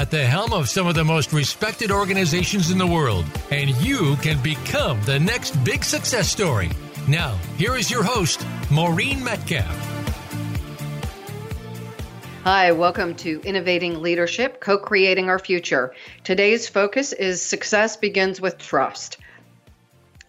at the helm of some of the most respected organizations in the world, and you can become the next big success story. Now, here is your host, Maureen Metcalf. Hi, welcome to Innovating Leadership, co creating our future. Today's focus is Success Begins with Trust.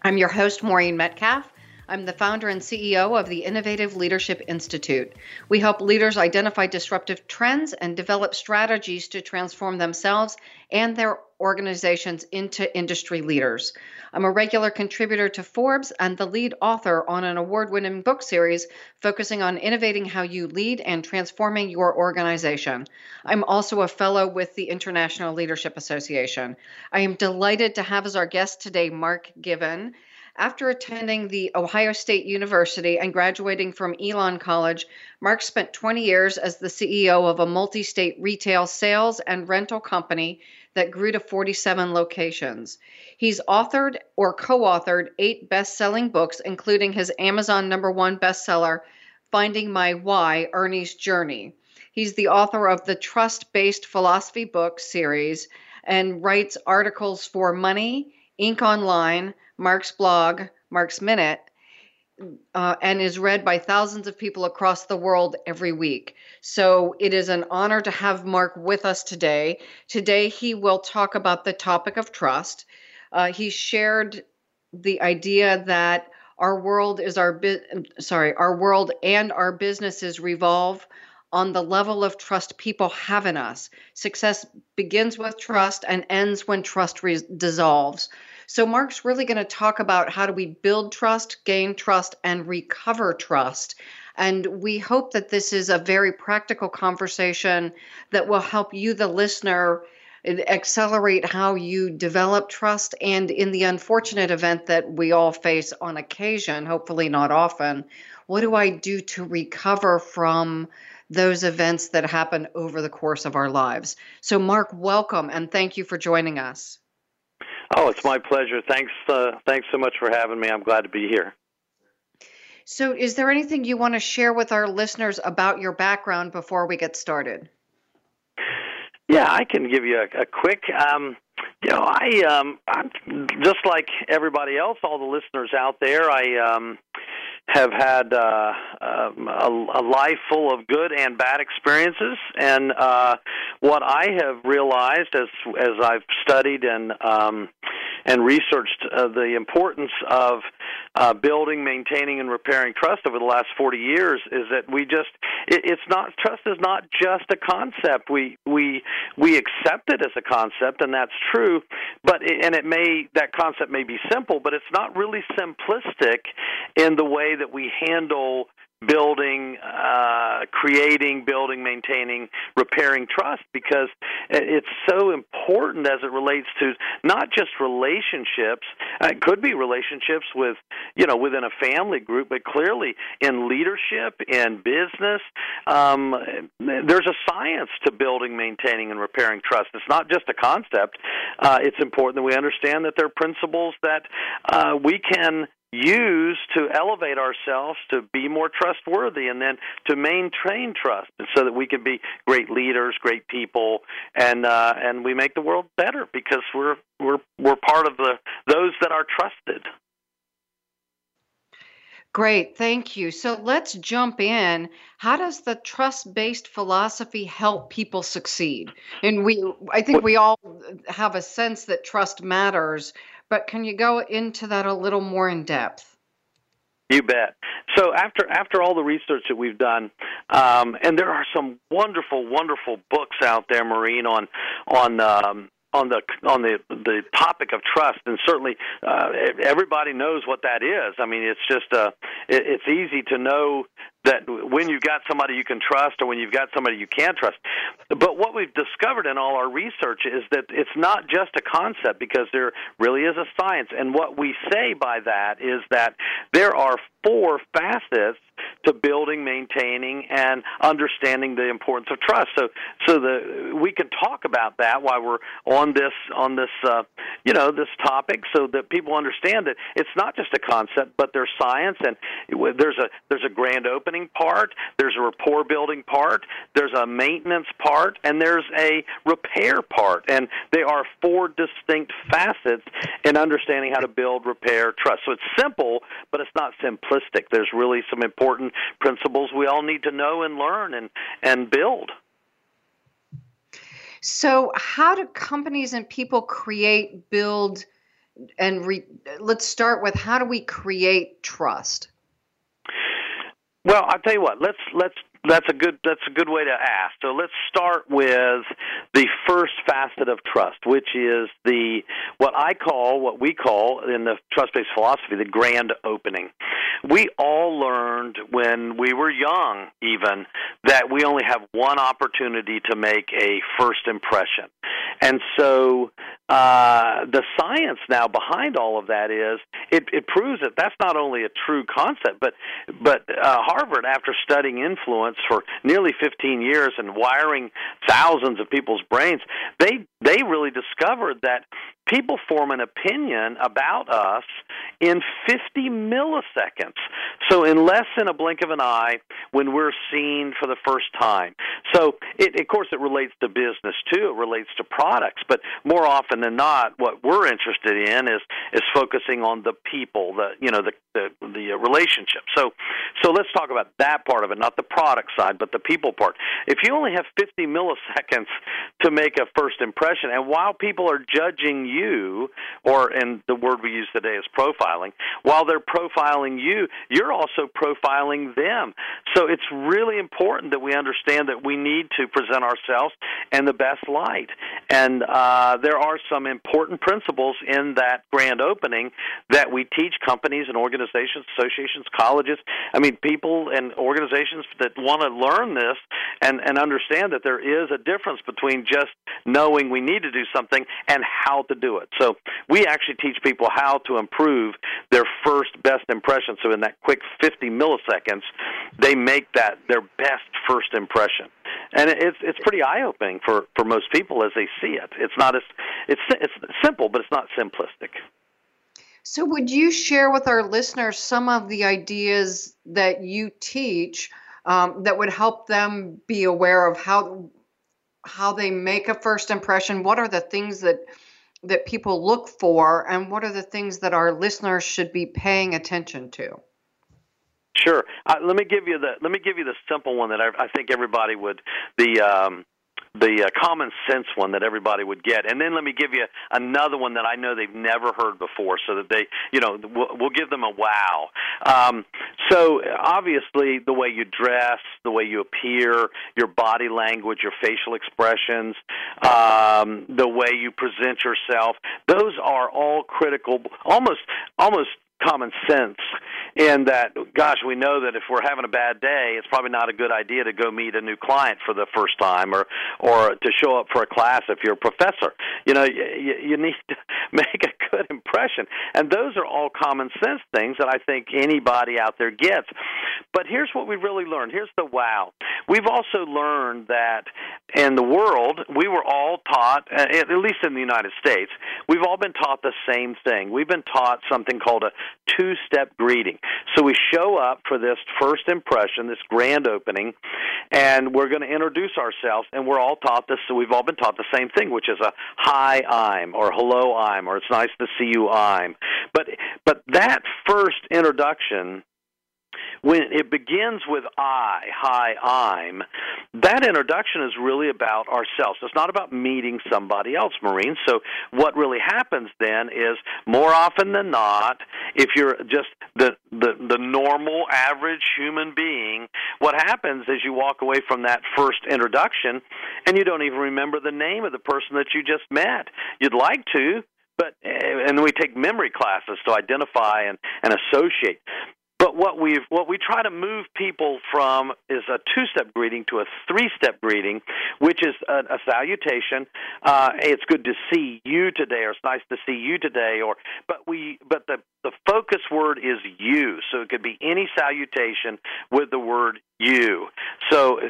I'm your host, Maureen Metcalf. I'm the founder and CEO of the Innovative Leadership Institute. We help leaders identify disruptive trends and develop strategies to transform themselves and their organizations into industry leaders. I'm a regular contributor to Forbes and the lead author on an award winning book series focusing on innovating how you lead and transforming your organization. I'm also a fellow with the International Leadership Association. I am delighted to have as our guest today Mark Given. After attending the Ohio State University and graduating from Elon College, Mark spent 20 years as the CEO of a multi state retail sales and rental company that grew to 47 locations. He's authored or co authored eight best selling books, including his Amazon number one bestseller, Finding My Why Ernie's Journey. He's the author of the Trust Based Philosophy book series and writes articles for Money, Inc. Online, Mark's blog, Mark's Minute, uh, and is read by thousands of people across the world every week. So it is an honor to have Mark with us today. Today, he will talk about the topic of trust. Uh, he shared the idea that our world is our bu- sorry, our world and our businesses revolve on the level of trust people have in us. Success begins with trust and ends when trust re- dissolves. So, Mark's really going to talk about how do we build trust, gain trust, and recover trust. And we hope that this is a very practical conversation that will help you, the listener, accelerate how you develop trust. And in the unfortunate event that we all face on occasion, hopefully not often, what do I do to recover from? those events that happen over the course of our lives. So, Mark, welcome and thank you for joining us. Oh, it's my pleasure. Thanks, uh, thanks so much for having me. I'm glad to be here. So, is there anything you want to share with our listeners about your background before we get started? Yeah, I can give you a, a quick. Um, you know, I um, I'm just like everybody else, all the listeners out there. I um, have had uh, um, a, a life full of good and bad experiences, and uh, what I have realized as as I've studied and um, and researched uh, the importance of uh, building, maintaining, and repairing trust over the last 40 years is that we just it, it's not trust is not just a concept. We we we accept it as a concept, and that's true. But it, and it may that concept may be simple, but it's not really simplistic in the way that we handle building, uh, creating, building, maintaining, repairing trust because it's so important as it relates to not just relationships. Uh, it could be relationships with, you know, within a family group, but clearly in leadership, in business, um, there's a science to building, maintaining, and repairing trust. It's not just a concept. Uh, it's important that we understand that there are principles that uh, we can use to elevate ourselves to be more trustworthy and then to maintain trust so that we can be great leaders great people and uh, and we make the world better because we're we're we're part of the those that are trusted Great, thank you. So let's jump in. How does the trust-based philosophy help people succeed? And we I think we all have a sense that trust matters, but can you go into that a little more in depth? You bet. So after after all the research that we've done, um, and there are some wonderful, wonderful books out there, Maureen, on on um, on the on the the topic of trust, and certainly uh, everybody knows what that is. I mean, it's just uh, it, it's easy to know that when you've got somebody you can trust or when you've got somebody you can't trust. But what we've discovered in all our research is that it's not just a concept because there really is a science. And what we say by that is that there are four facets to building, maintaining, and understanding the importance of trust. So, so the we can talk about that while we're on this on this uh, you know this topic, so that people understand that it's not just a concept, but there's science, and there's a there's a grand part, there's a rapport building part, there's a maintenance part, and there's a repair part, and they are four distinct facets in understanding how to build, repair, trust. So it's simple, but it's not simplistic. There's really some important principles we all need to know and learn and and build. So, how do companies and people create, build, and re- let's start with how do we create trust? Well, I'll tell you what. Let's let's that's a good that's a good way to ask. So let's start with the first facet of trust, which is the what I call what we call in the trust-based philosophy the grand opening. We all learned when we were young even that we only have one opportunity to make a first impression. And so uh, the science now behind all of that is it, it proves that that's not only a true concept, but but uh, Harvard, after studying influence for nearly 15 years and wiring thousands of people's brains, they they really discovered that people form an opinion about us in 50 milliseconds. So, in less than a blink of an eye, when we're seen for the first time. So, it, of course, it relates to business too. It relates to products, but more often than not, what we're interested in is is focusing on the people, the you know the the, the relationship. So, so let's talk about that part of it, not the product side, but the people part. If you only have 50 milliseconds to make a first impression, and while people are judging you, or and the word we use today is profiling, while they're profiling you, you're also profiling them. So it's really important that we understand that we need to present ourselves in the best light. And uh, there are some important principles in that grand opening that we teach companies and organizations, associations, colleges. I mean, people and organizations that want to learn this and, and understand that there is a difference between just knowing we need to do something and how to do it. So we actually teach people how to improve their first best impression. So in that quick 50 milliseconds, they make that their best first impression, and it's it's pretty eye opening for for most people as they see it. It's not as it's it's simple, but it's not simplistic. So, would you share with our listeners some of the ideas that you teach um, that would help them be aware of how how they make a first impression? What are the things that that people look for, and what are the things that our listeners should be paying attention to? Sure. Uh, let me give you the let me give you the simple one that I, I think everybody would the um, the uh, common sense one that everybody would get, and then let me give you another one that I know they've never heard before, so that they, you know, we'll, we'll give them a wow. Um, so obviously, the way you dress, the way you appear, your body language, your facial expressions, um, the way you present yourself, those are all critical, almost almost common sense in that gosh we know that if we're having a bad day it's probably not a good idea to go meet a new client for the first time or or to show up for a class if you're a professor. You know you, you need to make a good impression. And those are all common sense things that i think anybody out there gets. But here's what we really learned. Here's the wow. We've also learned that in the world we were all taught at least in the united states we've all been taught the same thing. We've been taught something called a two step greeting. So we show up for this first impression, this grand opening, and we're going to introduce ourselves, and we're all taught this, so we've all been taught the same thing, which is a hi, I'm, or hello, I'm, or it's nice to see you, I'm. But, but that first introduction when it begins with I, hi, I'm, that introduction is really about ourselves. It's not about meeting somebody else, Marine. So what really happens then is more often than not, if you're just the, the, the normal, average human being, what happens is you walk away from that first introduction and you don't even remember the name of the person that you just met. You'd like to, but eh, and we take memory classes to identify and, and associate But what we what we try to move people from is a two-step greeting to a three-step greeting, which is a, a salutation. Uh, it's good to see you today, or it's nice to see you today, or but we but the the focus word is you, so it could be any salutation with the word you. So,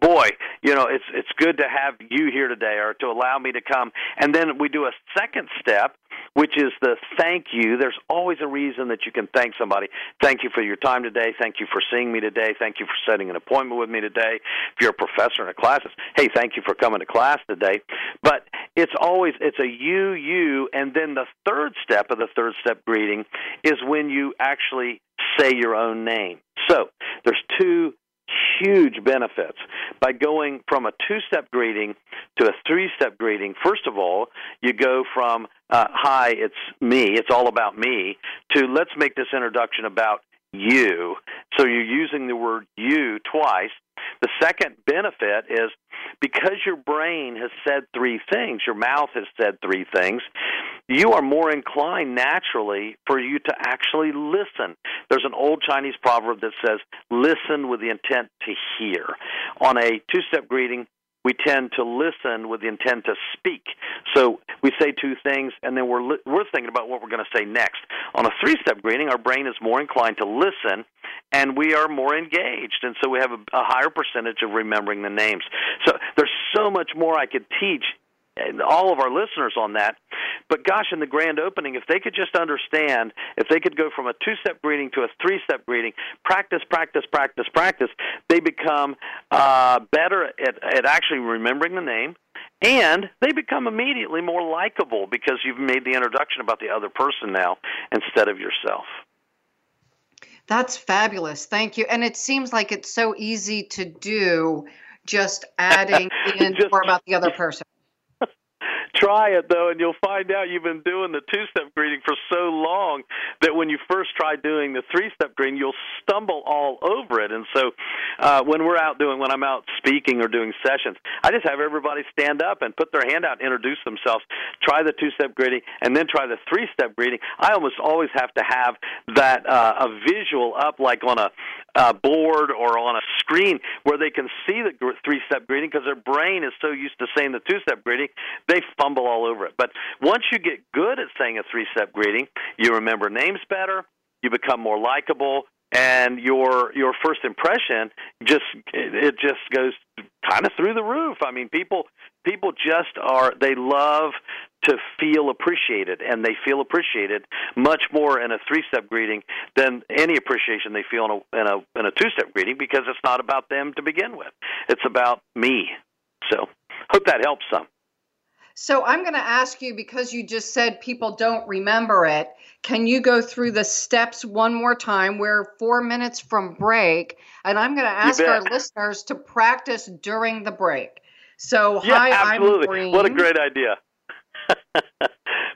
boy, you know, it's it's good to have you here today, or to allow me to come. And then we do a second step, which is the thank you. There's always a reason that you can thank somebody. Thank you for your time today. Thank you for seeing me today. Thank you for setting an appointment with me today. If you're a professor in a class, hey, thank you for coming to class today. But it's always it's a you you, and then the third step of the third step greeting is when you actually say your own name. So there's two huge benefits by going from a two step greeting to a three step greeting. First of all, you go from, uh, hi, it's me, it's all about me, to let's make this introduction about you. So you're using the word you twice. The second benefit is because your brain has said three things, your mouth has said three things, you are more inclined naturally for you to actually listen. There's an old Chinese proverb that says, listen with the intent to hear. On a two step greeting, we tend to listen with the intent to speak. So we say two things, and then we're li- we're thinking about what we're going to say next. On a three-step greeting, our brain is more inclined to listen, and we are more engaged, and so we have a, a higher percentage of remembering the names. So there's so much more I could teach all of our listeners on that. But gosh, in the grand opening, if they could just understand, if they could go from a two step greeting to a three step greeting, practice, practice, practice, practice, they become uh, better at, at actually remembering the name. And they become immediately more likable because you've made the introduction about the other person now instead of yourself. That's fabulous. Thank you. And it seems like it's so easy to do just adding in just, more about the other person. Try it though, and you'll find out you've been doing the two-step greeting for so long that when you first try doing the three-step greeting, you'll stumble all over it. And so, uh, when we're out doing, when I'm out speaking or doing sessions, I just have everybody stand up and put their hand out, introduce themselves, try the two-step greeting, and then try the three-step greeting. I almost always have to have that uh, a visual up, like on a uh, board or on a screen where they can see the three step greeting because their brain is so used to saying the two step greeting, they fumble all over it. But once you get good at saying a three step greeting, you remember names better, you become more likable, and your your first impression just it just goes kind of through the roof. I mean, people people just are they love to feel appreciated, and they feel appreciated much more in a three-step greeting than any appreciation they feel in a in a in a two-step greeting because it's not about them to begin with. It's about me. So, hope that helps some. So I'm going to ask you because you just said people don't remember it. Can you go through the steps one more time? We're four minutes from break, and I'm going to ask our listeners to practice during the break. So, yeah, hi, absolutely. What a great idea.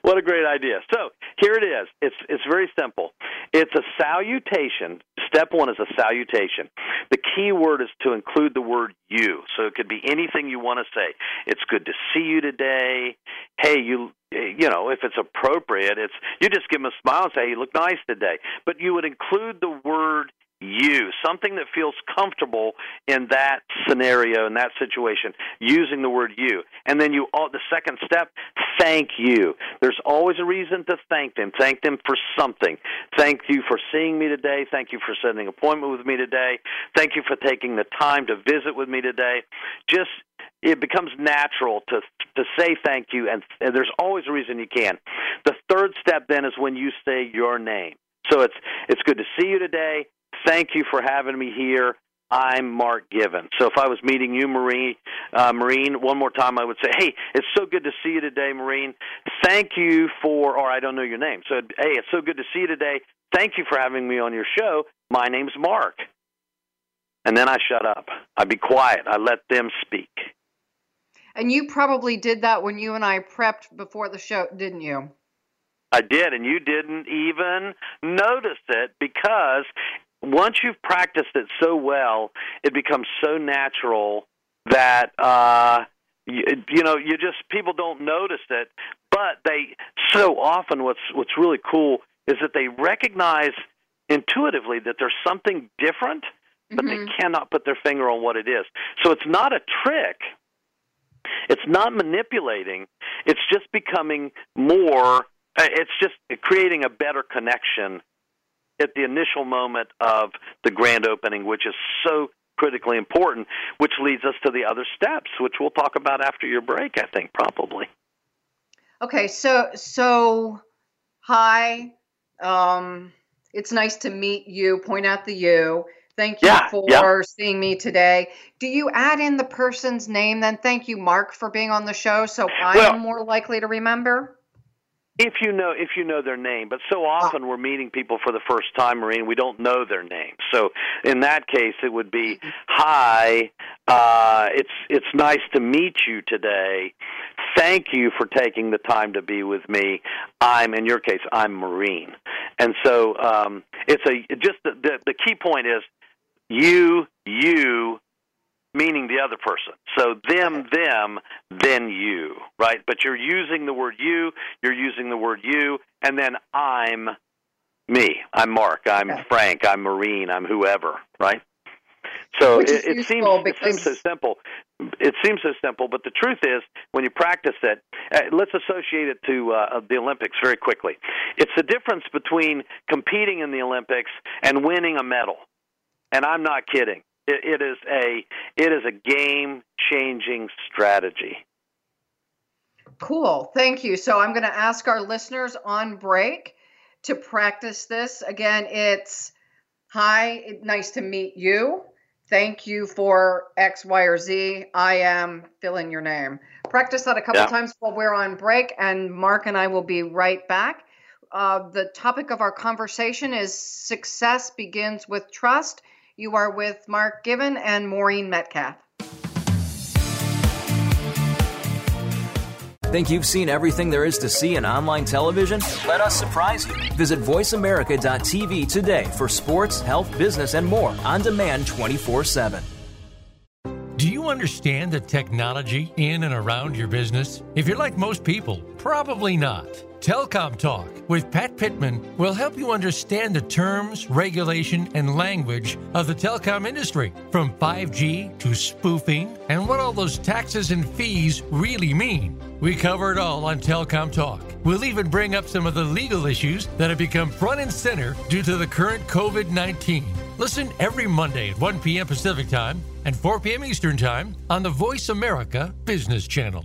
what a great idea. So here it is. It's it's very simple. It's a salutation. Step one is a salutation. The key word is to include the word you. So it could be anything you want to say. It's good to see you today. Hey, you you know, if it's appropriate, it's you just give them a smile and say, "Hey, you look nice today." But you would include the word you, something that feels comfortable in that scenario, in that situation, using the word you. And then you, all, the second step, thank you. There's always a reason to thank them. Thank them for something. Thank you for seeing me today. Thank you for setting an appointment with me today. Thank you for taking the time to visit with me today. Just it becomes natural to to say thank you and, and there's always a reason you can. The third step then is when you say your name. So it's it's good to see you today. Thank you for having me here. I'm Mark Given. So if I was meeting you, Marine, uh, Maureen, one more time, I would say, "Hey, it's so good to see you today, Marine. Thank you for," or I don't know your name. So, hey, it's so good to see you today. Thank you for having me on your show. My name's Mark. And then I shut up. I'd be quiet. I let them speak. And you probably did that when you and I prepped before the show, didn't you? I did, and you didn't even notice it because once you've practiced it so well, it becomes so natural that uh, you, you know you just people don't notice it, but they so often what's what's really cool is that they recognize intuitively that there's something different, but Mhm. they cannot put their finger on what it is. So it's not a trick. It's not manipulating. It's just becoming more. uh, It's just creating a better connection at the initial moment of the grand opening, which is so critically important, which leads us to the other steps, which we'll talk about after your break, I think, probably. Okay, so so hi. Um it's nice to meet you. Point out the you. Thank you Yeah, for yeah. seeing me today. Do you add in the person's name then? Thank you, Mark, for being on the show so I Well- more likely to remember. If you know if you know their name, but so often we're meeting people for the first time, Marine, we don't know their name. So in that case, it would be, "Hi, uh, it's it's nice to meet you today. Thank you for taking the time to be with me. I'm in your case, I'm Marine." And so um, it's a just the, the the key point is you you meaning the other person. So them, them, then you, right? But you're using the word you, you're using the word you, and then I'm me. I'm Mark. I'm Okay. Frank. I'm Marine. I'm whoever, right? So it, it seems it seems so simple. It seems so simple, but the truth is, when you practice it, uh, let's associate it to uh, the Olympics very quickly. It's the difference between competing in the Olympics and winning a medal. And I'm not kidding. It, it is a it is a game changing strategy. Cool. Thank you. So I'm going to ask our listeners on break to practice this. Again, it's hi, nice to meet you. Thank you for X, Y, or Z. I am fill in your name. Practice that a couple Yeah. times while we're on break, and Mark and I will be right back. Uh, the topic of our conversation is success begins with trust. You are with Mark Given and Maureen Metcalf. Think you've seen everything there is to see in online television? Let us surprise you. Visit VoiceAmerica.tv today for sports, health, business, and more on demand 24 7. Do you understand the technology in and around your business? If you're like most people, probably not. Telcom Talk with Pat Pittman will help you understand the terms, regulation, and language of the telecom industry, from 5G to spoofing and what all those taxes and fees really mean. We cover it all on Telcom Talk. We'll even bring up some of the legal issues that have become front and center due to the current COVID 19. Listen every Monday at 1 p.m. Pacific Time and 4 p.m. Eastern Time on the Voice America Business Channel.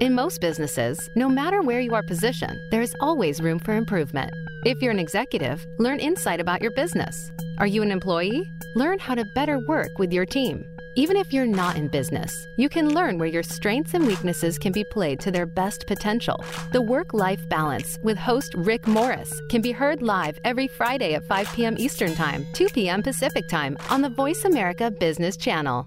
In most businesses, no matter where you are positioned, there is always room for improvement. If you're an executive, learn insight about your business. Are you an employee? Learn how to better work with your team. Even if you're not in business, you can learn where your strengths and weaknesses can be played to their best potential. The Work Life Balance with host Rick Morris can be heard live every Friday at 5 p.m. Eastern Time, 2 p.m. Pacific Time on the Voice America Business Channel.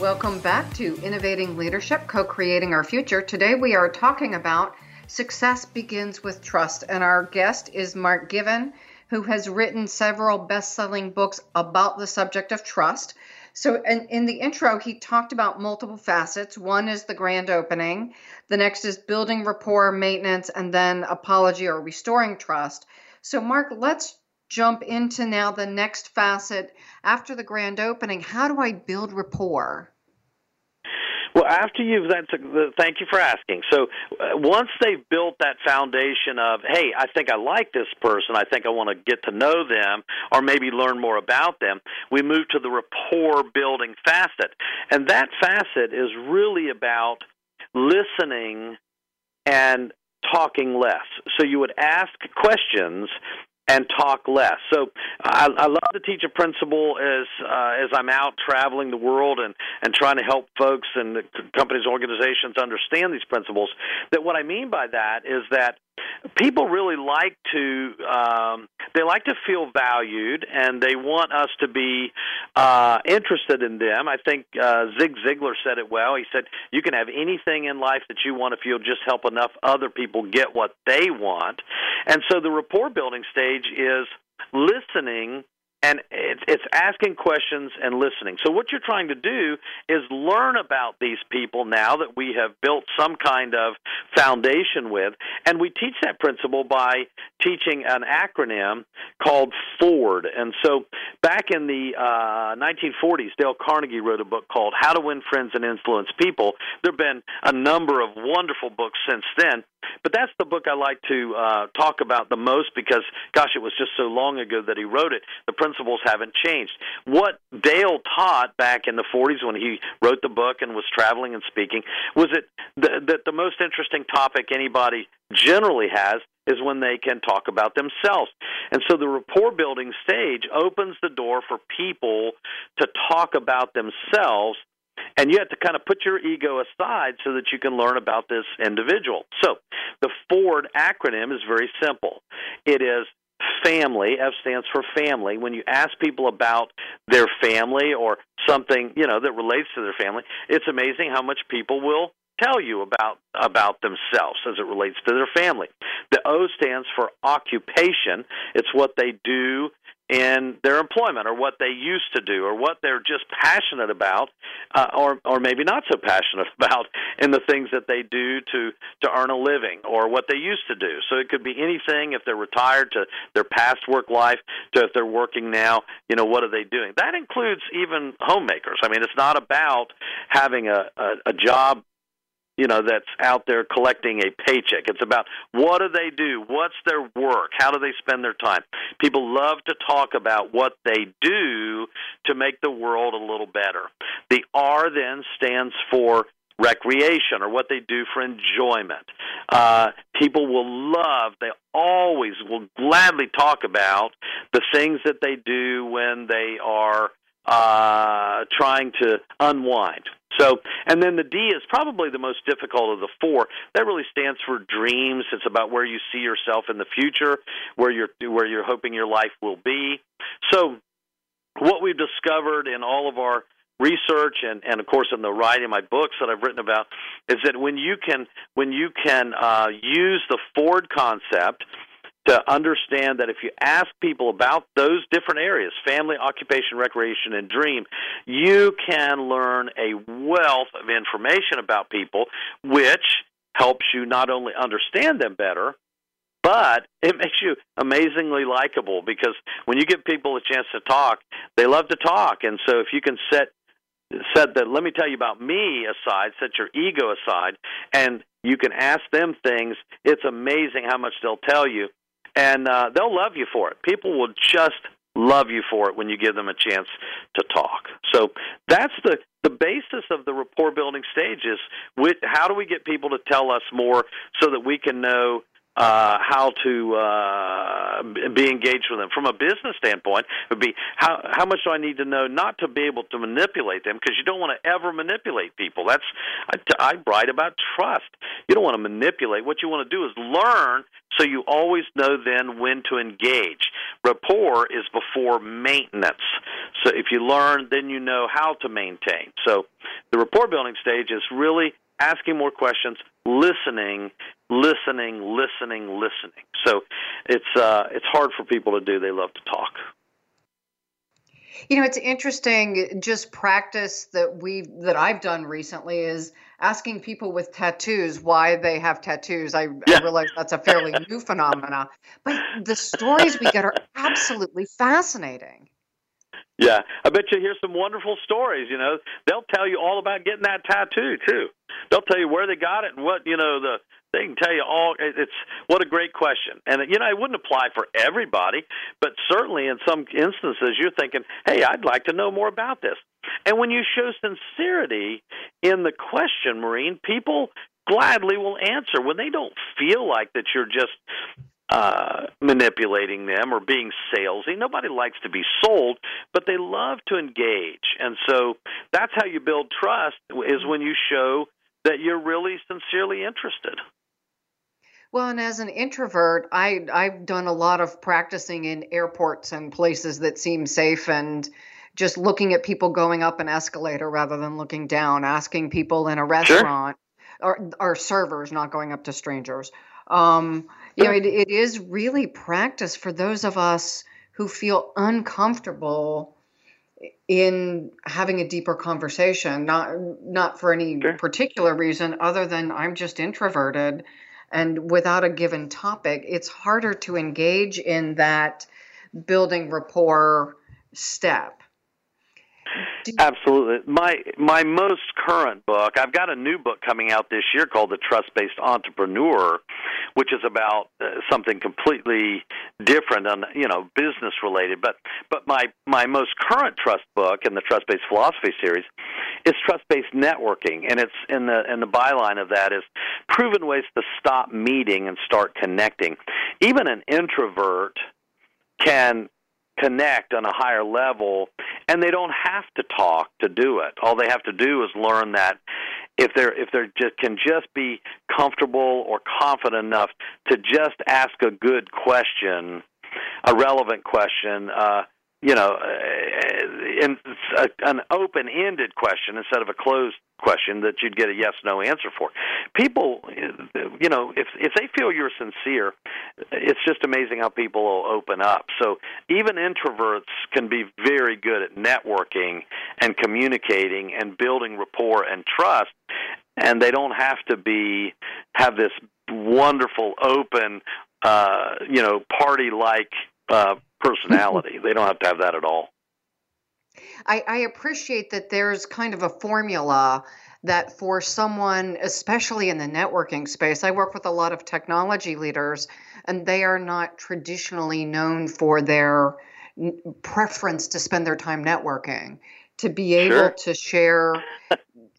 Welcome back to Innovating Leadership, co creating our future. Today we are talking about success begins with trust, and our guest is Mark Given, who has written several best selling books about the subject of trust. So, in, in the intro, he talked about multiple facets. One is the grand opening, the next is building rapport, maintenance, and then apology or restoring trust. So, Mark, let's jump into now the next facet after the grand opening. How do I build rapport? Well, after you've that's a, thank you for asking. So uh, once they've built that foundation of, hey, I think I like this person, I think I want to get to know them, or maybe learn more about them, we move to the rapport building facet, and that facet is really about listening and talking less. So you would ask questions and talk less. So I, I love to teach a principle as uh, as I'm out traveling the world and and trying to help folks and companies, organizations understand these principles. That what I mean by that is that people really like to um, they like to feel valued and they want us to be uh, interested in them. I think uh, Zig Ziglar said it well. He said you can have anything in life that you want if you'll just help enough other people get what they want. And so the rapport building stage is listening and it's, asking questions and listening. So what you're trying to do is learn about these people now that we have built some kind of foundation with, and we teach that principle by teaching an acronym called FORD. And so back in the uh, 1940s, Dale Carnegie wrote a book called How to Win Friends and Influence People. There have been a number of wonderful books since then, but that's the book I like to uh, talk about the most because, gosh, it was just so long ago that he wrote it. The principles haven't changed. What Dale taught back in the 40s when he wrote the book and was traveling and speaking was that the, that the most interesting topic anybody generally has is when they can talk about themselves. And so the rapport building stage opens the door for people to talk about themselves and you have to kind of put your ego aside so that you can learn about this individual. So, the Ford acronym is very simple. It is family f stands for family when you ask people about their family or something you know that relates to their family it's amazing how much people will tell you about about themselves as it relates to their family the o stands for occupation it's what they do in their employment or what they used to do or what they're just passionate about uh, or or maybe not so passionate about in the things that they do to to earn a living or what they used to do. So it could be anything if they're retired to their past work life to if they're working now you know what are they doing? That includes even homemakers. I mean it's not about having a a, a job you know that's out there collecting a paycheck. It's about what do they do? What's their work? How do they spend their time? People love to talk about what they do to make the world a little better. The R then stands for recreation or what they do for enjoyment. Uh, people will love, they always will gladly talk about the things that they do when they are uh, trying to unwind. So, and then the D is probably the most difficult of the four. That really stands for dreams. It's about where you see yourself in the future, where you're where you're hoping your life will be. So, what we've discovered in all of our research and, and of course in the writing of my books that I've written about is that when you can when you can uh, use the Ford concept to understand that if you ask people about those different areas family, occupation, recreation, and dream you can learn a wealth of information about people, which helps you not only understand them better, but it makes you amazingly likable because when you give people a chance to talk, they love to talk. And so if you can set set that let me tell you about me aside, set your ego aside, and you can ask them things, it's amazing how much they'll tell you and uh, they'll love you for it. People will just love you for it when you give them a chance to talk. So that's the the basis of the rapport building stage is with, how do we get people to tell us more so that we can know uh, how to uh, be engaged with them. From a business standpoint, it would be how how much do I need to know not to be able to manipulate them because you don't want to ever manipulate people. That's I, I write about trust. You don't want to manipulate. What you want to do is learn so you always know then when to engage. Rapport is before maintenance. So if you learn, then you know how to maintain. So the rapport building stage is really asking more questions, listening, listening, listening, listening. So it's uh, it's hard for people to do. They love to talk. You know, it's interesting. Just practice that we that I've done recently is asking people with tattoos why they have tattoos. I, yeah. I realize that's a fairly new phenomena, but the stories we get are absolutely fascinating. Yeah, I bet you hear some wonderful stories. You know, they'll tell you all about getting that tattoo too. They'll tell you where they got it and what you know the. They can tell you all. It's what a great question, and you know it wouldn't apply for everybody, but certainly in some instances you're thinking, "Hey, I'd like to know more about this." And when you show sincerity in the question, Marine, people gladly will answer when they don't feel like that you're just uh, manipulating them or being salesy. Nobody likes to be sold, but they love to engage. And so that's how you build trust is when you show that you're really sincerely interested. Well, and as an introvert, I I've done a lot of practicing in airports and places that seem safe and just looking at people going up an escalator rather than looking down, asking people in a restaurant sure. or or servers not going up to strangers. Um, you know, it, it is really practice for those of us who feel uncomfortable in having a deeper conversation not not for any sure. particular reason other than I'm just introverted and without a given topic it's harder to engage in that building rapport step Absolutely. My my most current book, I've got a new book coming out this year called The Trust Based Entrepreneur, which is about uh, something completely different and you know business related. But but my my most current trust book in the Trust Based Philosophy series is Trust Based Networking, and it's in the in the byline of that is proven ways to stop meeting and start connecting. Even an introvert can connect on a higher level and they don't have to talk to do it all they have to do is learn that if they're if they're just can just be comfortable or confident enough to just ask a good question a relevant question uh you know, uh, a, an open-ended question instead of a closed question that you'd get a yes/no answer for. People, you know, if if they feel you're sincere, it's just amazing how people will open up. So even introverts can be very good at networking and communicating and building rapport and trust, and they don't have to be have this wonderful open, uh, you know, party-like uh, personality. they don't have to have that at all. I, I appreciate that there's kind of a formula that for someone, especially in the networking space, I work with a lot of technology leaders, and they are not traditionally known for their preference to spend their time networking. To be able sure. to share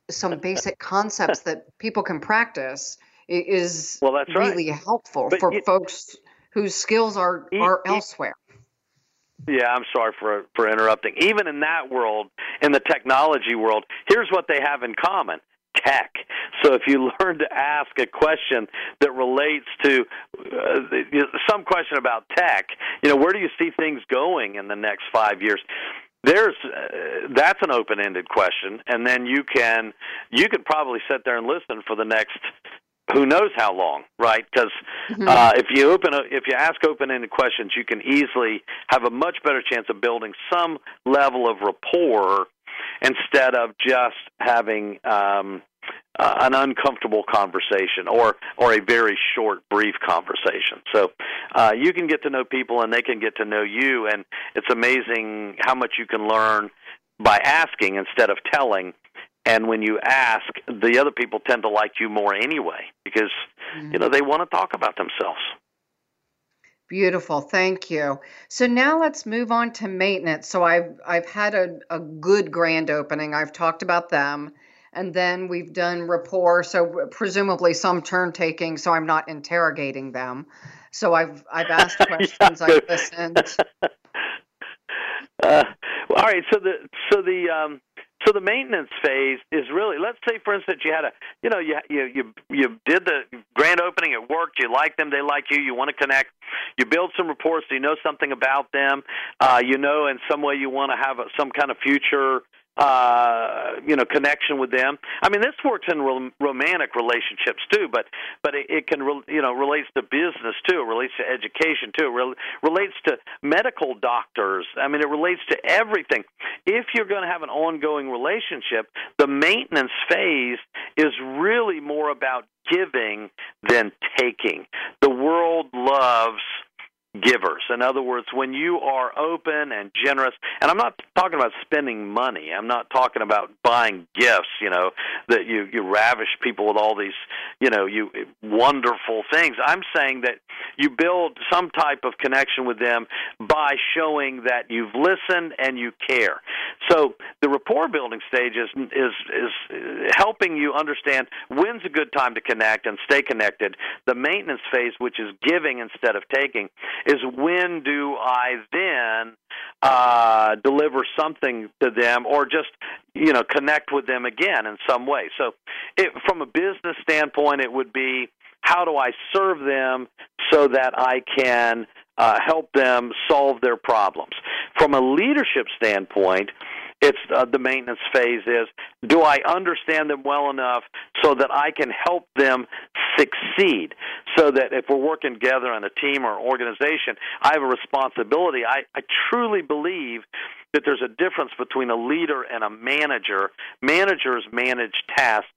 some basic concepts that people can practice is well, that's really right. helpful but for folks whose skills are, are elsewhere. Yeah, I'm sorry for for interrupting. Even in that world, in the technology world, here's what they have in common tech. So if you learn to ask a question that relates to uh, some question about tech, you know, where do you see things going in the next 5 years? There's uh, that's an open-ended question and then you can you could probably sit there and listen for the next who knows how long, right? Because mm-hmm. uh, if you open, a, if you ask open-ended questions, you can easily have a much better chance of building some level of rapport instead of just having um, uh, an uncomfortable conversation or or a very short, brief conversation. So uh, you can get to know people, and they can get to know you, and it's amazing how much you can learn by asking instead of telling and when you ask the other people tend to like you more anyway because mm-hmm. you know they want to talk about themselves Beautiful, thank you. So now let's move on to maintenance. So I've I've had a, a good grand opening. I've talked about them, and then we've done rapport. So presumably some turn taking. So I'm not interrogating them. So I've I've asked questions. I've listened. Uh, all right. So the so the um, so the maintenance phase is really, let's say, for instance, you had a, you know, you you you you did the grand opening, it worked, you like them, they like you, you want to connect, you build some reports, so you know something about them, uh, you know, in some way you want to have a, some kind of future uh, you know connection with them. I mean, this works in rom- romantic relationships too, but but it, it can re- you know relates to business too. Relates to education too. Re- relates to medical doctors. I mean, it relates to everything. If you're going to have an ongoing relationship, the maintenance phase is really more about giving than taking. The world loves givers. In other words, when you are open and generous, and I'm not talking about spending money. I'm not talking about buying gifts, you know, that you you ravish people with all these, you know, you wonderful things. I'm saying that you build some type of connection with them by showing that you've listened and you care. So, the rapport building stage is is is helping you understand when's a good time to connect and stay connected. The maintenance phase, which is giving instead of taking, is when do I then uh, deliver something to them or just you know connect with them again in some way. So, it, from a business standpoint, it would be how do I serve them so that I can uh, help them solve their problems. From a leadership standpoint, it's uh, the maintenance phase is do I understand them well enough so that I can help them succeed? So that if we're working together on a team or organization, I have a responsibility. I, I truly believe that there's a difference between a leader and a manager. Managers manage tasks,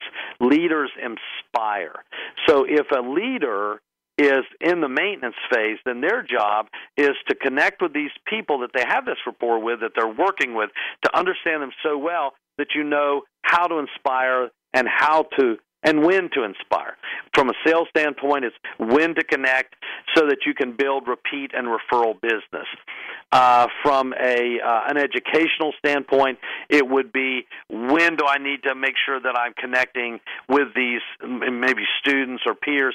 leaders inspire. So if a leader is in the maintenance phase, then their job is to connect with these people that they have this rapport with, that they're working with, to understand them so well that you know how to inspire and how to and when to inspire. From a sales standpoint, it's when to connect so that you can build repeat and referral business. Uh, from a uh, an educational standpoint, it would be when do I need to make sure that I'm connecting with these maybe students or peers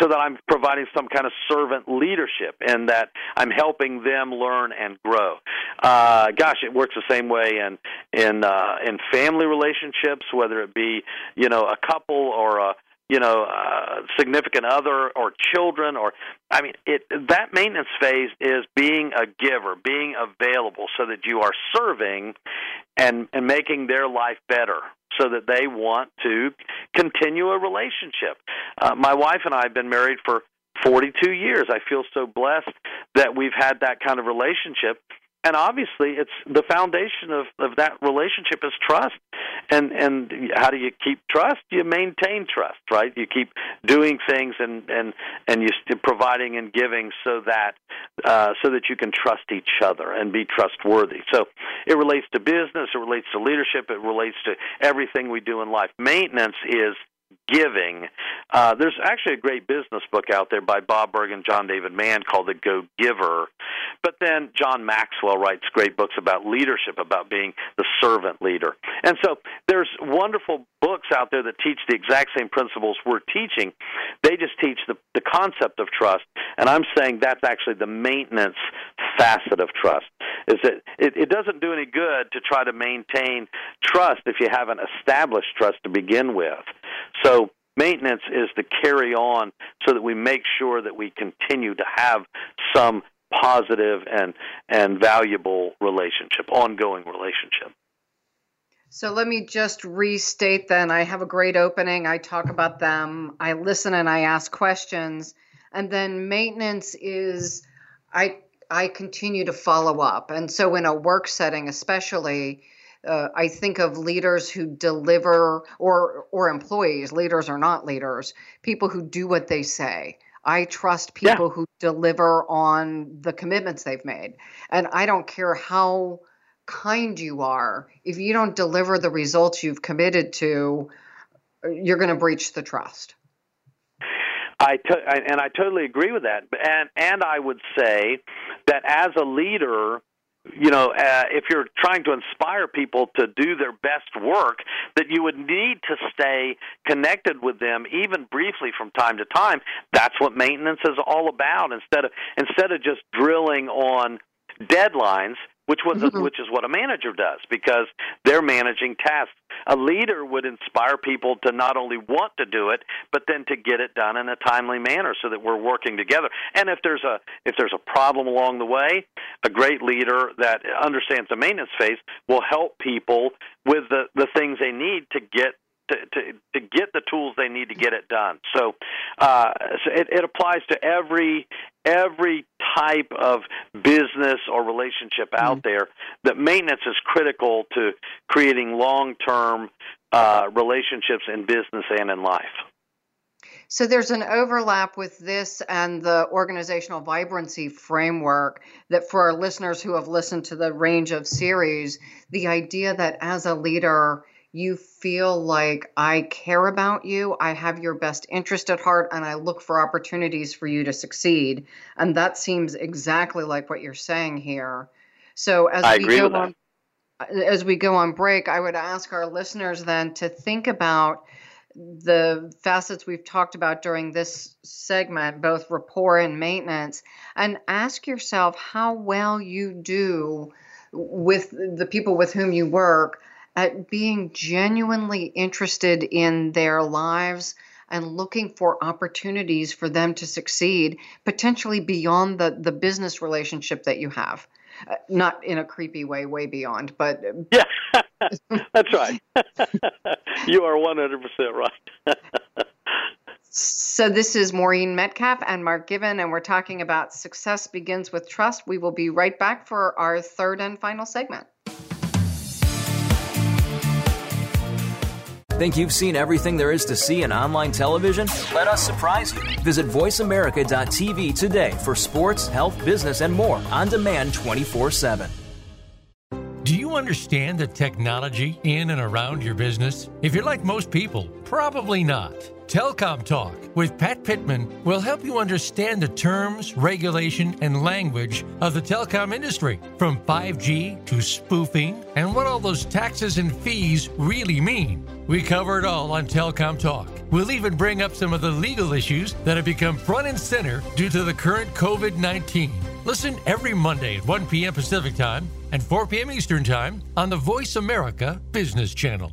so that I'm providing some kind of servant leadership and that I'm helping them learn and grow. Uh, gosh, it works the same way in in uh, in family relationships, whether it be you know a couple or a you know uh, significant other or children or I mean it that maintenance phase is being a giver, being available so that you are serving and and making their life better so that they want to continue a relationship. Uh, my wife and I have been married for 42 years. I feel so blessed that we've had that kind of relationship and obviously it's the foundation of, of that relationship is trust. And and how do you keep trust? You maintain trust right? You keep doing things and and and you providing and giving so that uh, so that you can trust each other and be trustworthy. So it relates to business it relates to leadership it relates to everything we do in life. Maintenance is giving. Uh, there's actually a great business book out there by Bob Burg and John David Mann called The Go Giver. But then John Maxwell writes great books about leadership, about being the servant leader. And so there's wonderful books out there that teach the exact same principles we're teaching. They just teach the, the concept of trust. And I'm saying that's actually the maintenance facet of trust. Is that it, it doesn't do any good to try to maintain trust if you haven't established trust to begin with. So maintenance is to carry on so that we make sure that we continue to have some positive and and valuable relationship, ongoing relationship. So let me just restate then I have a great opening, I talk about them, I listen and I ask questions, and then maintenance is I I continue to follow up. And so in a work setting especially uh, I think of leaders who deliver, or or employees, leaders or not leaders, people who do what they say. I trust people yeah. who deliver on the commitments they've made, and I don't care how kind you are. If you don't deliver the results you've committed to, you're going to breach the trust. I to, and I totally agree with that. And and I would say that as a leader, you know, uh, if you're trying to inspire people to do their best work, that you would need to stay connected with them, even briefly from time to time. That's what maintenance is all about. Instead of instead of just drilling on deadlines, which was mm-hmm. which is what a manager does because they're managing tasks. A leader would inspire people to not only want to do it, but then to get it done in a timely manner so that we're working together. And if there's a if there's a problem along the way, a great leader that understands the maintenance phase will help people with the the things they need to get to, to, to get the tools they need to get it done. So, uh, so it, it applies to every every type of business or relationship out mm-hmm. there. That maintenance is critical to creating long term uh, relationships in business and in life. So there's an overlap with this and the organizational vibrancy framework that for our listeners who have listened to the range of series, the idea that as a leader, you feel like I care about you, I have your best interest at heart, and I look for opportunities for you to succeed. And that seems exactly like what you're saying here. So as I we go on as we go on break, I would ask our listeners then to think about the facets we've talked about during this segment, both rapport and maintenance, and ask yourself how well you do with the people with whom you work at being genuinely interested in their lives and looking for opportunities for them to succeed, potentially beyond the, the business relationship that you have. Uh, not in a creepy way, way beyond, but. Yeah, that's right. you are 100% right. So, this is Maureen Metcalf and Mark Given, and we're talking about Success Begins with Trust. We will be right back for our third and final segment. Think you've seen everything there is to see in online television? Let us surprise you. Visit VoiceAmerica.tv today for sports, health, business, and more on demand 24 7. Do you understand the technology in and around your business? If you're like most people, probably not. Telecom Talk with Pat Pittman will help you understand the terms, regulation, and language of the telecom industry, from 5G to spoofing, and what all those taxes and fees really mean. We cover it all on Telecom Talk. We'll even bring up some of the legal issues that have become front and center due to the current COVID 19. Listen every Monday at 1 p.m. Pacific Time and 4 p.m. Eastern Time on the Voice America Business Channel.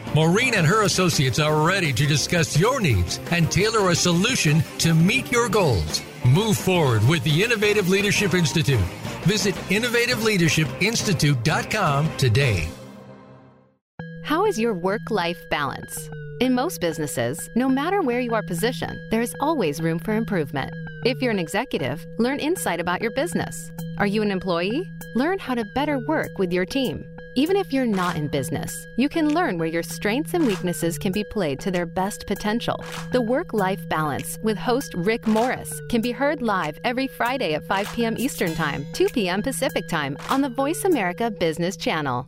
Maureen and her associates are ready to discuss your needs and tailor a solution to meet your goals. Move forward with the Innovative Leadership Institute. Visit innovativeleadershipinstitute.com today. How is your work life balance? In most businesses, no matter where you are positioned, there is always room for improvement. If you're an executive, learn insight about your business. Are you an employee? Learn how to better work with your team. Even if you're not in business, you can learn where your strengths and weaknesses can be played to their best potential. The Work Life Balance with host Rick Morris can be heard live every Friday at 5 p.m. Eastern Time, 2 p.m. Pacific Time on the Voice America Business Channel.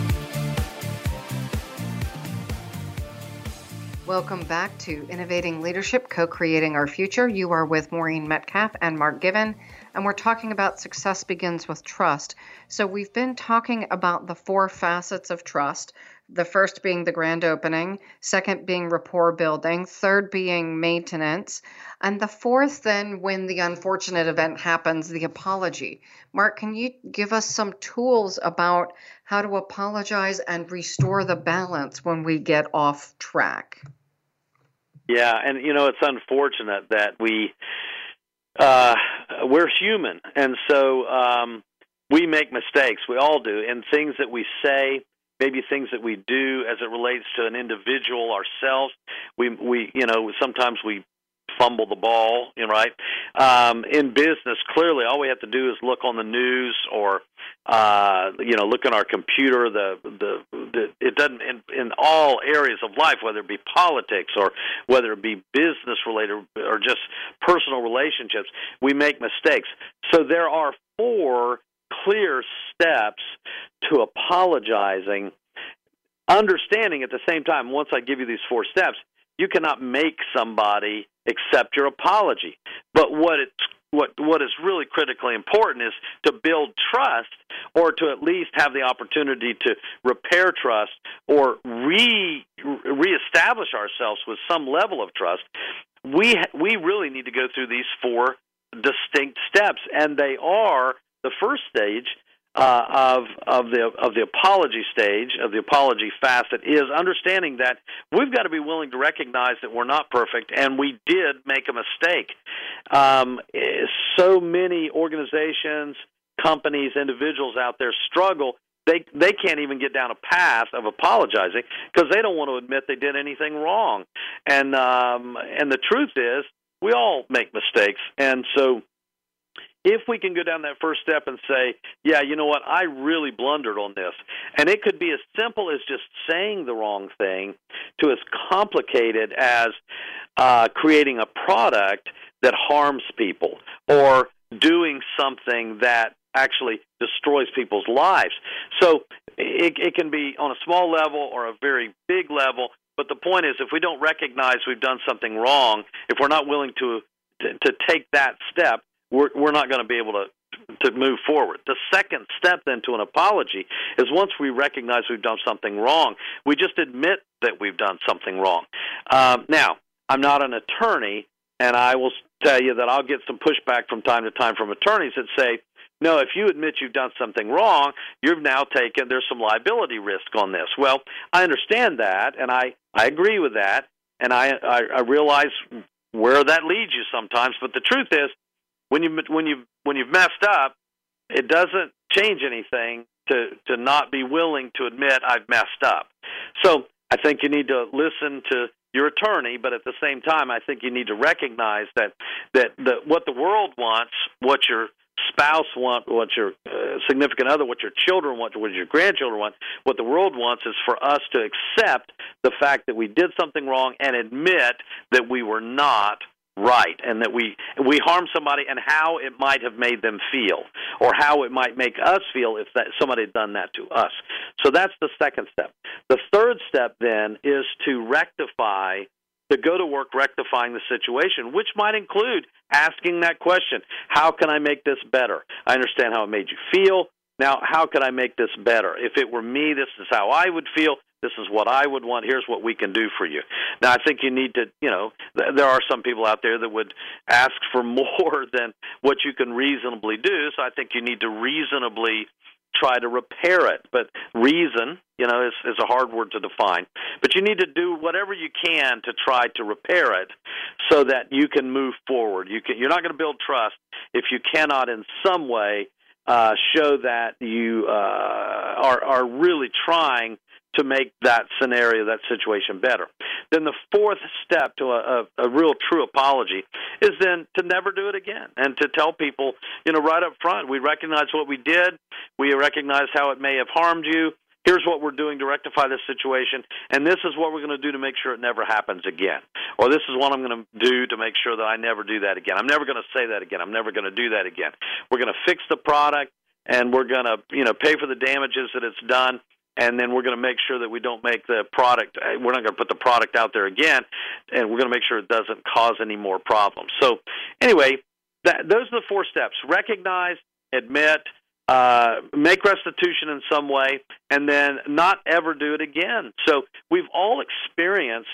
Welcome back to Innovating Leadership, Co Creating Our Future. You are with Maureen Metcalf and Mark Given, and we're talking about success begins with trust. So, we've been talking about the four facets of trust the first being the grand opening, second being rapport building, third being maintenance, and the fourth, then, when the unfortunate event happens, the apology. Mark, can you give us some tools about how to apologize and restore the balance when we get off track? Yeah, and you know it's unfortunate that we uh, we're human, and so um, we make mistakes. We all do, and things that we say, maybe things that we do as it relates to an individual ourselves. We we you know sometimes we fumble the ball, you know, right? Um, in business, clearly, all we have to do is look on the news or, uh, you know, look on our computer. The, the the it doesn't in, in all areas of life, whether it be politics or whether it be business related or just personal relationships, we make mistakes. So there are four clear steps to apologizing understanding at the same time once i give you these four steps you cannot make somebody accept your apology. But what it's what what is really critically important is to build trust or to at least have the opportunity to repair trust or re reestablish ourselves with some level of trust we we really need to go through these four distinct steps and they are the first stage uh, of of the of the apology stage of the apology facet is understanding that we've got to be willing to recognize that we're not perfect and we did make a mistake. Um, so many organizations, companies, individuals out there struggle. They they can't even get down a path of apologizing because they don't want to admit they did anything wrong. And um, and the truth is, we all make mistakes, and so if we can go down that first step and say, yeah, you know what, I really blundered on this. And it could be as simple as just saying the wrong thing to as complicated as uh, creating a product that harms people or doing something that actually destroys people's lives. So it, it can be on a small level or a very big level. But the point is, if we don't recognize we've done something wrong, if we're not willing to to, to take that step, we're we're not going to be able to to move forward. The second step then to an apology is once we recognize we've done something wrong, we just admit that we've done something wrong. Um, now, I'm not an attorney, and I will tell you that I'll get some pushback from time to time from attorneys that say, no, if you admit you've done something wrong, you've now taken, there's some liability risk on this. Well, I understand that, and I, I agree with that, and I, I, I realize where that leads you sometimes, but the truth is, when you when you when you've messed up, it doesn't change anything to to not be willing to admit I've messed up. So I think you need to listen to your attorney, but at the same time, I think you need to recognize that that the, what the world wants, what your spouse want, what your uh, significant other, what your children want, what your grandchildren want, what the world wants is for us to accept the fact that we did something wrong and admit that we were not right and that we we harm somebody and how it might have made them feel or how it might make us feel if that somebody had done that to us. So that's the second step. The third step then is to rectify to go to work rectifying the situation which might include asking that question how can i make this better? I understand how it made you feel. Now how can i make this better? If it were me this is how i would feel this is what I would want. Here's what we can do for you. Now, I think you need to, you know, th- there are some people out there that would ask for more than what you can reasonably do. So I think you need to reasonably try to repair it. But reason, you know, is, is a hard word to define. But you need to do whatever you can to try to repair it so that you can move forward. You can, you're not going to build trust if you cannot, in some way, uh, show that you uh, are are really trying to make that scenario, that situation better. Then the fourth step to a, a, a real true apology is then to never do it again and to tell people, you know, right up front, we recognize what we did, we recognize how it may have harmed you. Here's what we're doing to rectify this situation, and this is what we're going to do to make sure it never happens again. Or this is what I'm going to do to make sure that I never do that again. I'm never going to say that again. I'm never going to do that again. We're going to fix the product and we're going to, you know, pay for the damages that it's done and then we're going to make sure that we don't make the product uh, we're not going to put the product out there again and we're going to make sure it doesn't cause any more problems. So anyway that, those are the four steps. Recognize admit uh, make restitution in some way and then not ever do it again. So we've all experienced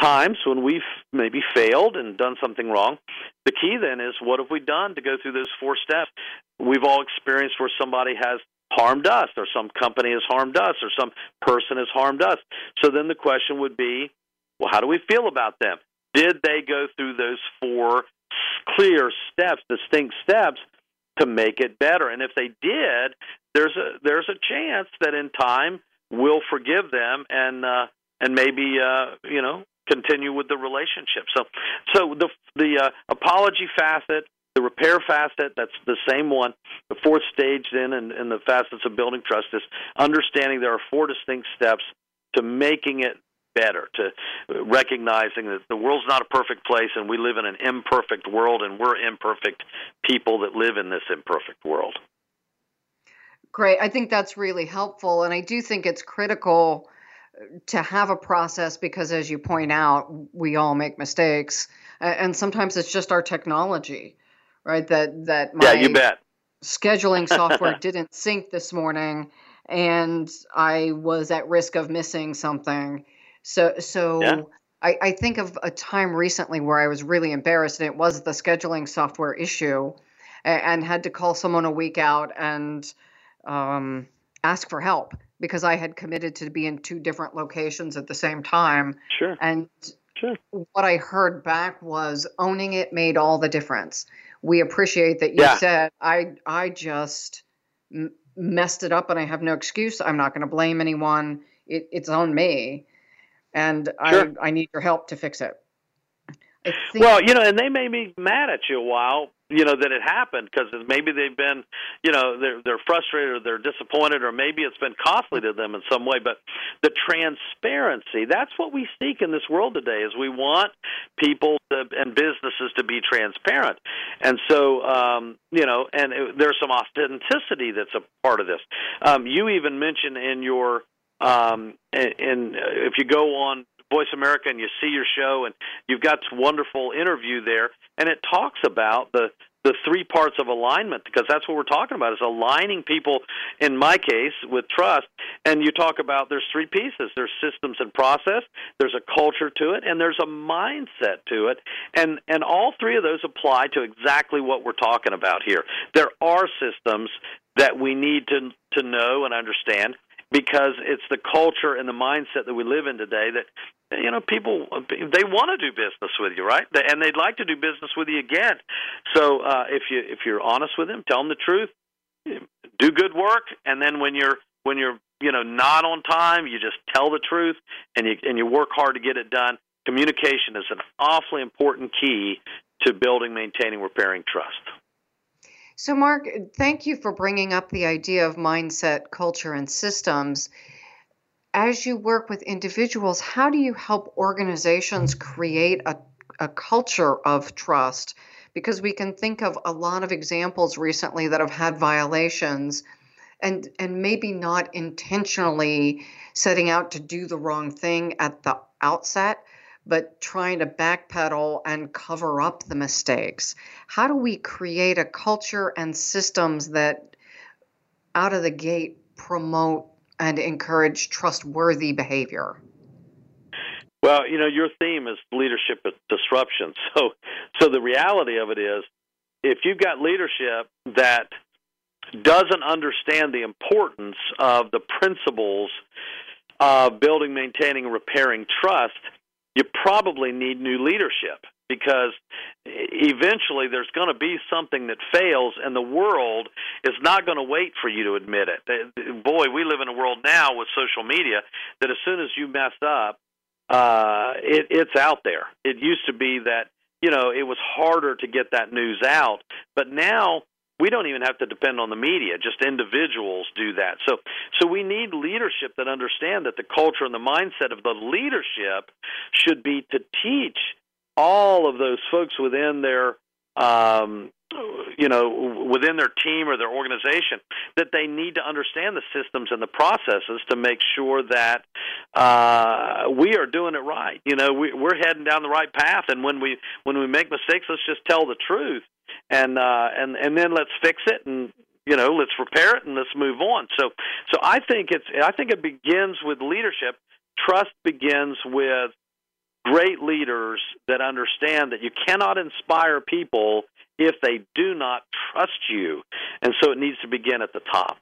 times when we've maybe failed and done something wrong. The key then is what have we done to go through those four steps? We've all experienced where somebody has harmed us, or some company has harmed us, or some person has harmed us. So then the question would be, well, how do we feel about them? Did they go through those four clear steps, distinct steps, to make it better? And if they did, there's a there's a chance that in time we'll forgive them and uh, and maybe uh, you know continue with the relationship. So so the the uh, apology facet the repair facet, that's the same one. The fourth stage, then, and, in the facets of building trust is understanding there are four distinct steps to making it better, to recognizing that the world's not a perfect place and we live in an imperfect world and we're imperfect people that live in this imperfect world. Great. I think that's really helpful. And I do think it's critical to have a process because, as you point out, we all make mistakes. And sometimes it's just our technology right? That that my yeah, you bet. scheduling software didn't sync this morning, and I was at risk of missing something. So so. Yeah. I, I think of a time recently where I was really embarrassed, and it was the scheduling software issue, and, and had to call someone a week out and um, ask for help because I had committed to be in two different locations at the same time. Sure. And sure. what I heard back was owning it made all the difference we appreciate that you yeah. said I I just m- messed it up and I have no excuse. I'm not going to blame anyone. It, it's on me, and sure. I I need your help to fix it. well, you know, and they may be mad at you a while, you know, that it happened because maybe they've been, you know, they're they're frustrated or they're disappointed or maybe it's been costly to them in some way. But the transparency, that's what we seek in this world today. Is we want people to, and businesses to be transparent, and so um, you know, and it, there's some authenticity that's a part of this. Um, you even mentioned in your um, in, in if you go on Voice America and you see your show and you've got this wonderful interview there and it talks about the the three parts of alignment because that's what we're talking about is aligning people in my case with trust. And you talk about there's three pieces. There's systems and process there's a culture to it and there's a mindset to it. And and all three of those apply to exactly what we're talking about here. There are systems that we need to to know and understand because it's the culture and the mindset that we live in today that you know people they want to do business with you right? And they'd like to do business with you again. So uh if you if you're honest with them tell them the truth do good work and then when you're when you're you know not on time you just tell the truth and you and you work hard to get it done. Communication is an awfully important key to building maintaining repairing trust. So, Mark, thank you for bringing up the idea of mindset, culture, and systems. As you work with individuals, how do you help organizations create a, a culture of trust? Because we can think of a lot of examples recently that have had violations and, and maybe not intentionally setting out to do the wrong thing at the outset, but trying to backpedal and cover up the mistakes. How do we create a culture and systems that out of the gate promote and encourage trustworthy behavior? Well, you know, your theme is leadership disruption. So so the reality of it is if you've got leadership that doesn't understand the importance of the principles of building, maintaining, and repairing trust, you probably need new leadership because eventually there's going to be something that fails and the world is not going to wait for you to admit it. Boy, we live in a world now with social media that as soon as you mess up, uh, it, it's out there. It used to be that you know it was harder to get that news out, but now we don't even have to depend on the media just individuals do that so so we need leadership that understand that the culture and the mindset of the leadership should be to teach all of those folks within their um, you know within their team or their organization that they need to understand the systems and the processes to make sure that uh, we are doing it right. You know we, we're heading down the right path. And when we when we make mistakes let's just tell the truth. And uh, and and then let's fix it and you know let's repair it and let's move on. So so i think it's i think it begins with leadership. Trust begins with great leaders that understand that you cannot inspire people if they do not trust you. And so it needs to begin at the top.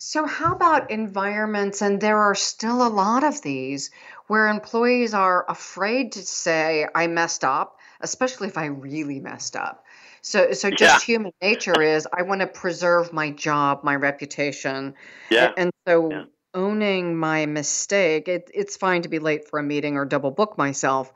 So, how about environments? And there are still a lot of these where employees are afraid to say, I messed up, especially if I really messed up. So, so just yeah. human nature is I want to preserve my job, my reputation. Yeah. And, so, yeah owning my mistake, it, it's fine to be late for a meeting or double book myself.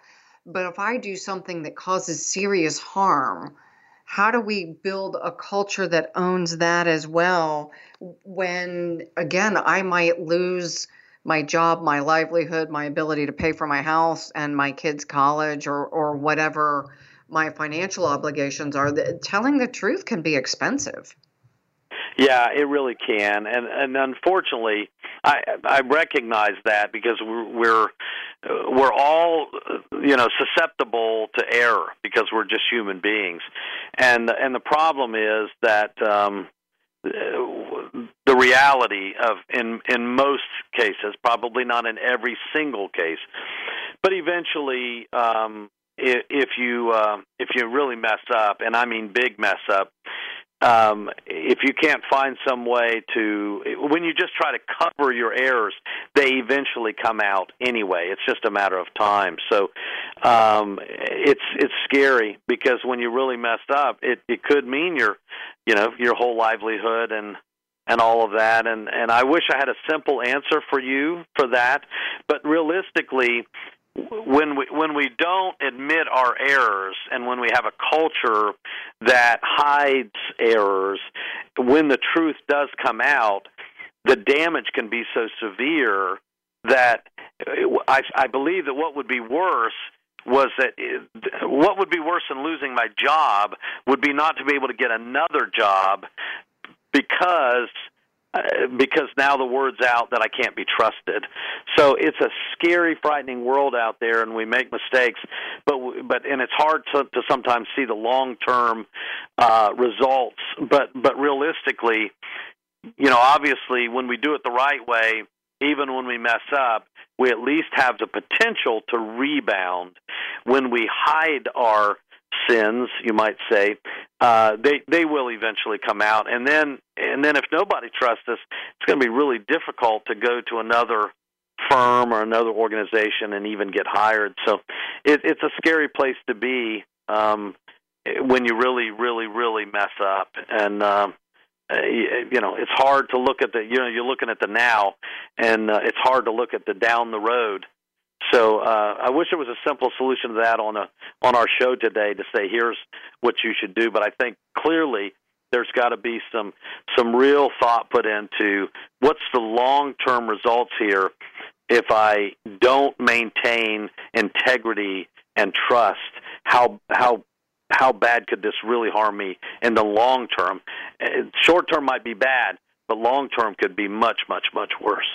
But if I do something that causes serious harm, how do we build a culture that owns that as well when, again, I might lose my job, my livelihood, my ability to pay for my house and my kids' college or, or whatever my financial obligations are? Telling the truth can be expensive. Yeah, it really can, and and unfortunately, I I recognize that because we're we're all you know susceptible to error because we're just human beings, and and the problem is that um, the reality of in in most cases, probably not in every single case, but eventually. Um, if you uh, if you really mess up, and I mean big mess up, um, if you can't find some way to when you just try to cover your errors they eventually come out anyway. It's just a matter of time. So um it's it's scary because when you really messed up it it could mean your you know your whole livelihood and and all of that. And and I wish I had a simple answer for you for that. But realistically when we when we don't admit our errors and when we have a culture that hides errors when the truth does come out the damage can be so severe that I, I believe that what would be worse was that it, what would be worse than losing my job would be not to be able to get another job because uh, because now the word's out that I can't be trusted. So it's a scary, frightening world out there, and we make mistakes. But but and it's hard to, to sometimes see the long term uh, results. But but realistically, you know, obviously, when we do it the right way, even when we mess up, we at least have the potential to rebound. When we hide our sins, you might say, uh, they they will eventually come out, and then and then if nobody trusts us, it's going to be really difficult to go to another firm or another organization and even get hired. So it, it's a scary place to be um, when you really, really, really mess up, and um, uh, you know it's hard to look at the you know you're looking at the now, and uh, it's hard to look at the down the road so uh, I wish there was a simple solution to that on a on our show today to say here's what you should do. But I think clearly there's got to be some some real thought put into what's the long term results here if I don't maintain integrity and trust. How how how bad could this really harm me in the long term? Short term might be bad, but long term could be much much much worse.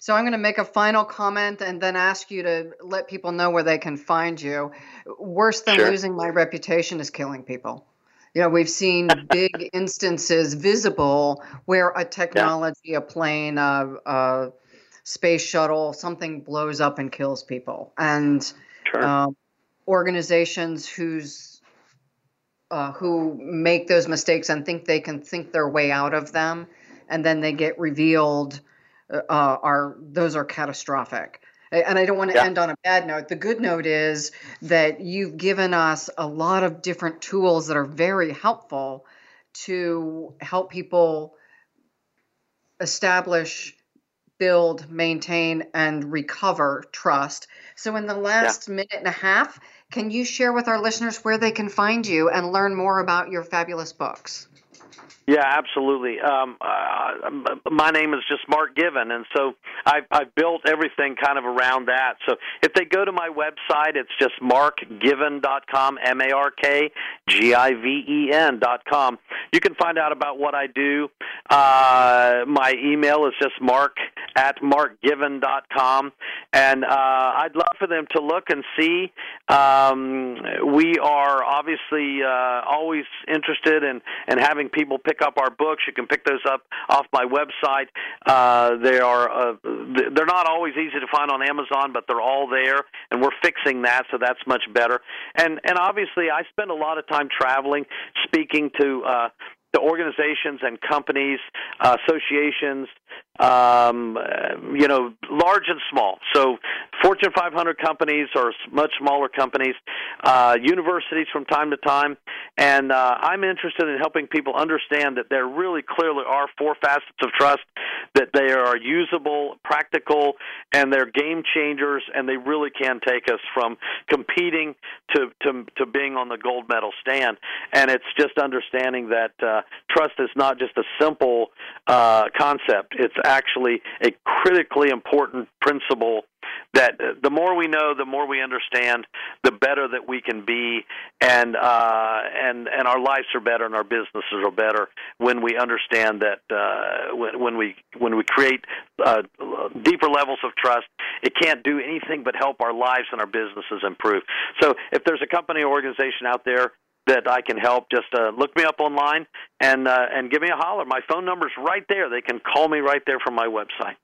So I'm going to make a final comment and then ask you to let people know where they can find you. Worse than sure. losing my reputation is killing people. You know, we've seen big instances visible where a technology, yeah. a plane, a, a, space shuttle, something blows up and kills people. And sure. um, organizations whose uh, who make those mistakes and think they can think their way out of them, and then they get revealed uh, are those are catastrophic. and I don't want to yeah. end on a bad note. The good note is that you've given us a lot of different tools that are very helpful to help people establish, build, maintain, and recover trust. So, in the last yeah. minute and a half, can you share with our listeners where they can find you and learn more about your fabulous books? Yeah, absolutely. Um, uh, my name is just Mark Given, and so I've, I've built everything kind of around that. So if they go to my website, it's just markgiven.com, M A R K G I V E N.com. You can find out about what I do. Uh, my email is just mark at markgiven.com, and uh, I'd love for them to look and see. Um, we are obviously uh, always interested in, in having people pick up our books. You can pick those up off my website. Uh, they are uh, they're not always easy to find on Amazon, but they're all there, and we're fixing that, so that's much better. And and obviously, I spend a lot of time traveling, speaking to uh, to organizations and companies, uh, associations, um, you know, large and small. So, Fortune 500 companies or much smaller companies, uh, universities from time to time, and uh, I'm interested in helping people understand that there really clearly are four facets of trust, that they are usable, practical, and they're game changers, and they really can take us from competing to to, to being on the gold medal stand. And it's just understanding that uh, trust is not just a simple uh, concept; it's actually a critically important principle that the more we know, the more we understand, the better that we can be, and uh, and and our lives are better and our businesses are better when we understand that uh, when, when we when we create uh, deeper levels of trust, it can't do anything but help our lives and our businesses improve. So, if there's a company or organization out there that I can help, just uh, look me up online and uh, and give me a holler. My phone number's right there. They can call me right there from my website.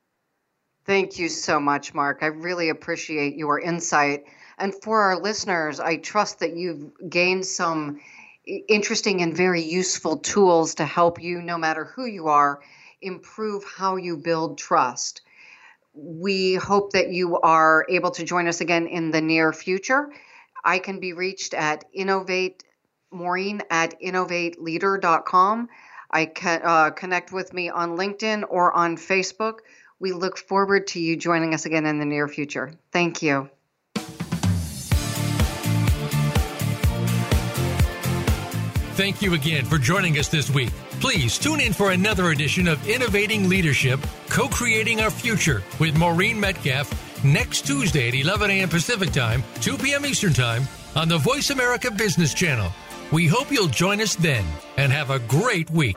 Thank you so much, Mark. I really appreciate your insight. And for our listeners, I trust that you've gained some interesting and very useful tools to help you, no matter who you are, improve how you build trust. We hope that you are able to join us again in the near future. I can be reached at innovate maureen at innovateleader.com. I can uh, connect with me on LinkedIn or on Facebook. We look forward to you joining us again in the near future. Thank you. Thank you again for joining us this week. Please tune in for another edition of Innovating Leadership, Co Creating Our Future with Maureen Metcalf next Tuesday at 11 a.m. Pacific Time, 2 p.m. Eastern Time on the Voice America Business Channel. We hope you'll join us then and have a great week.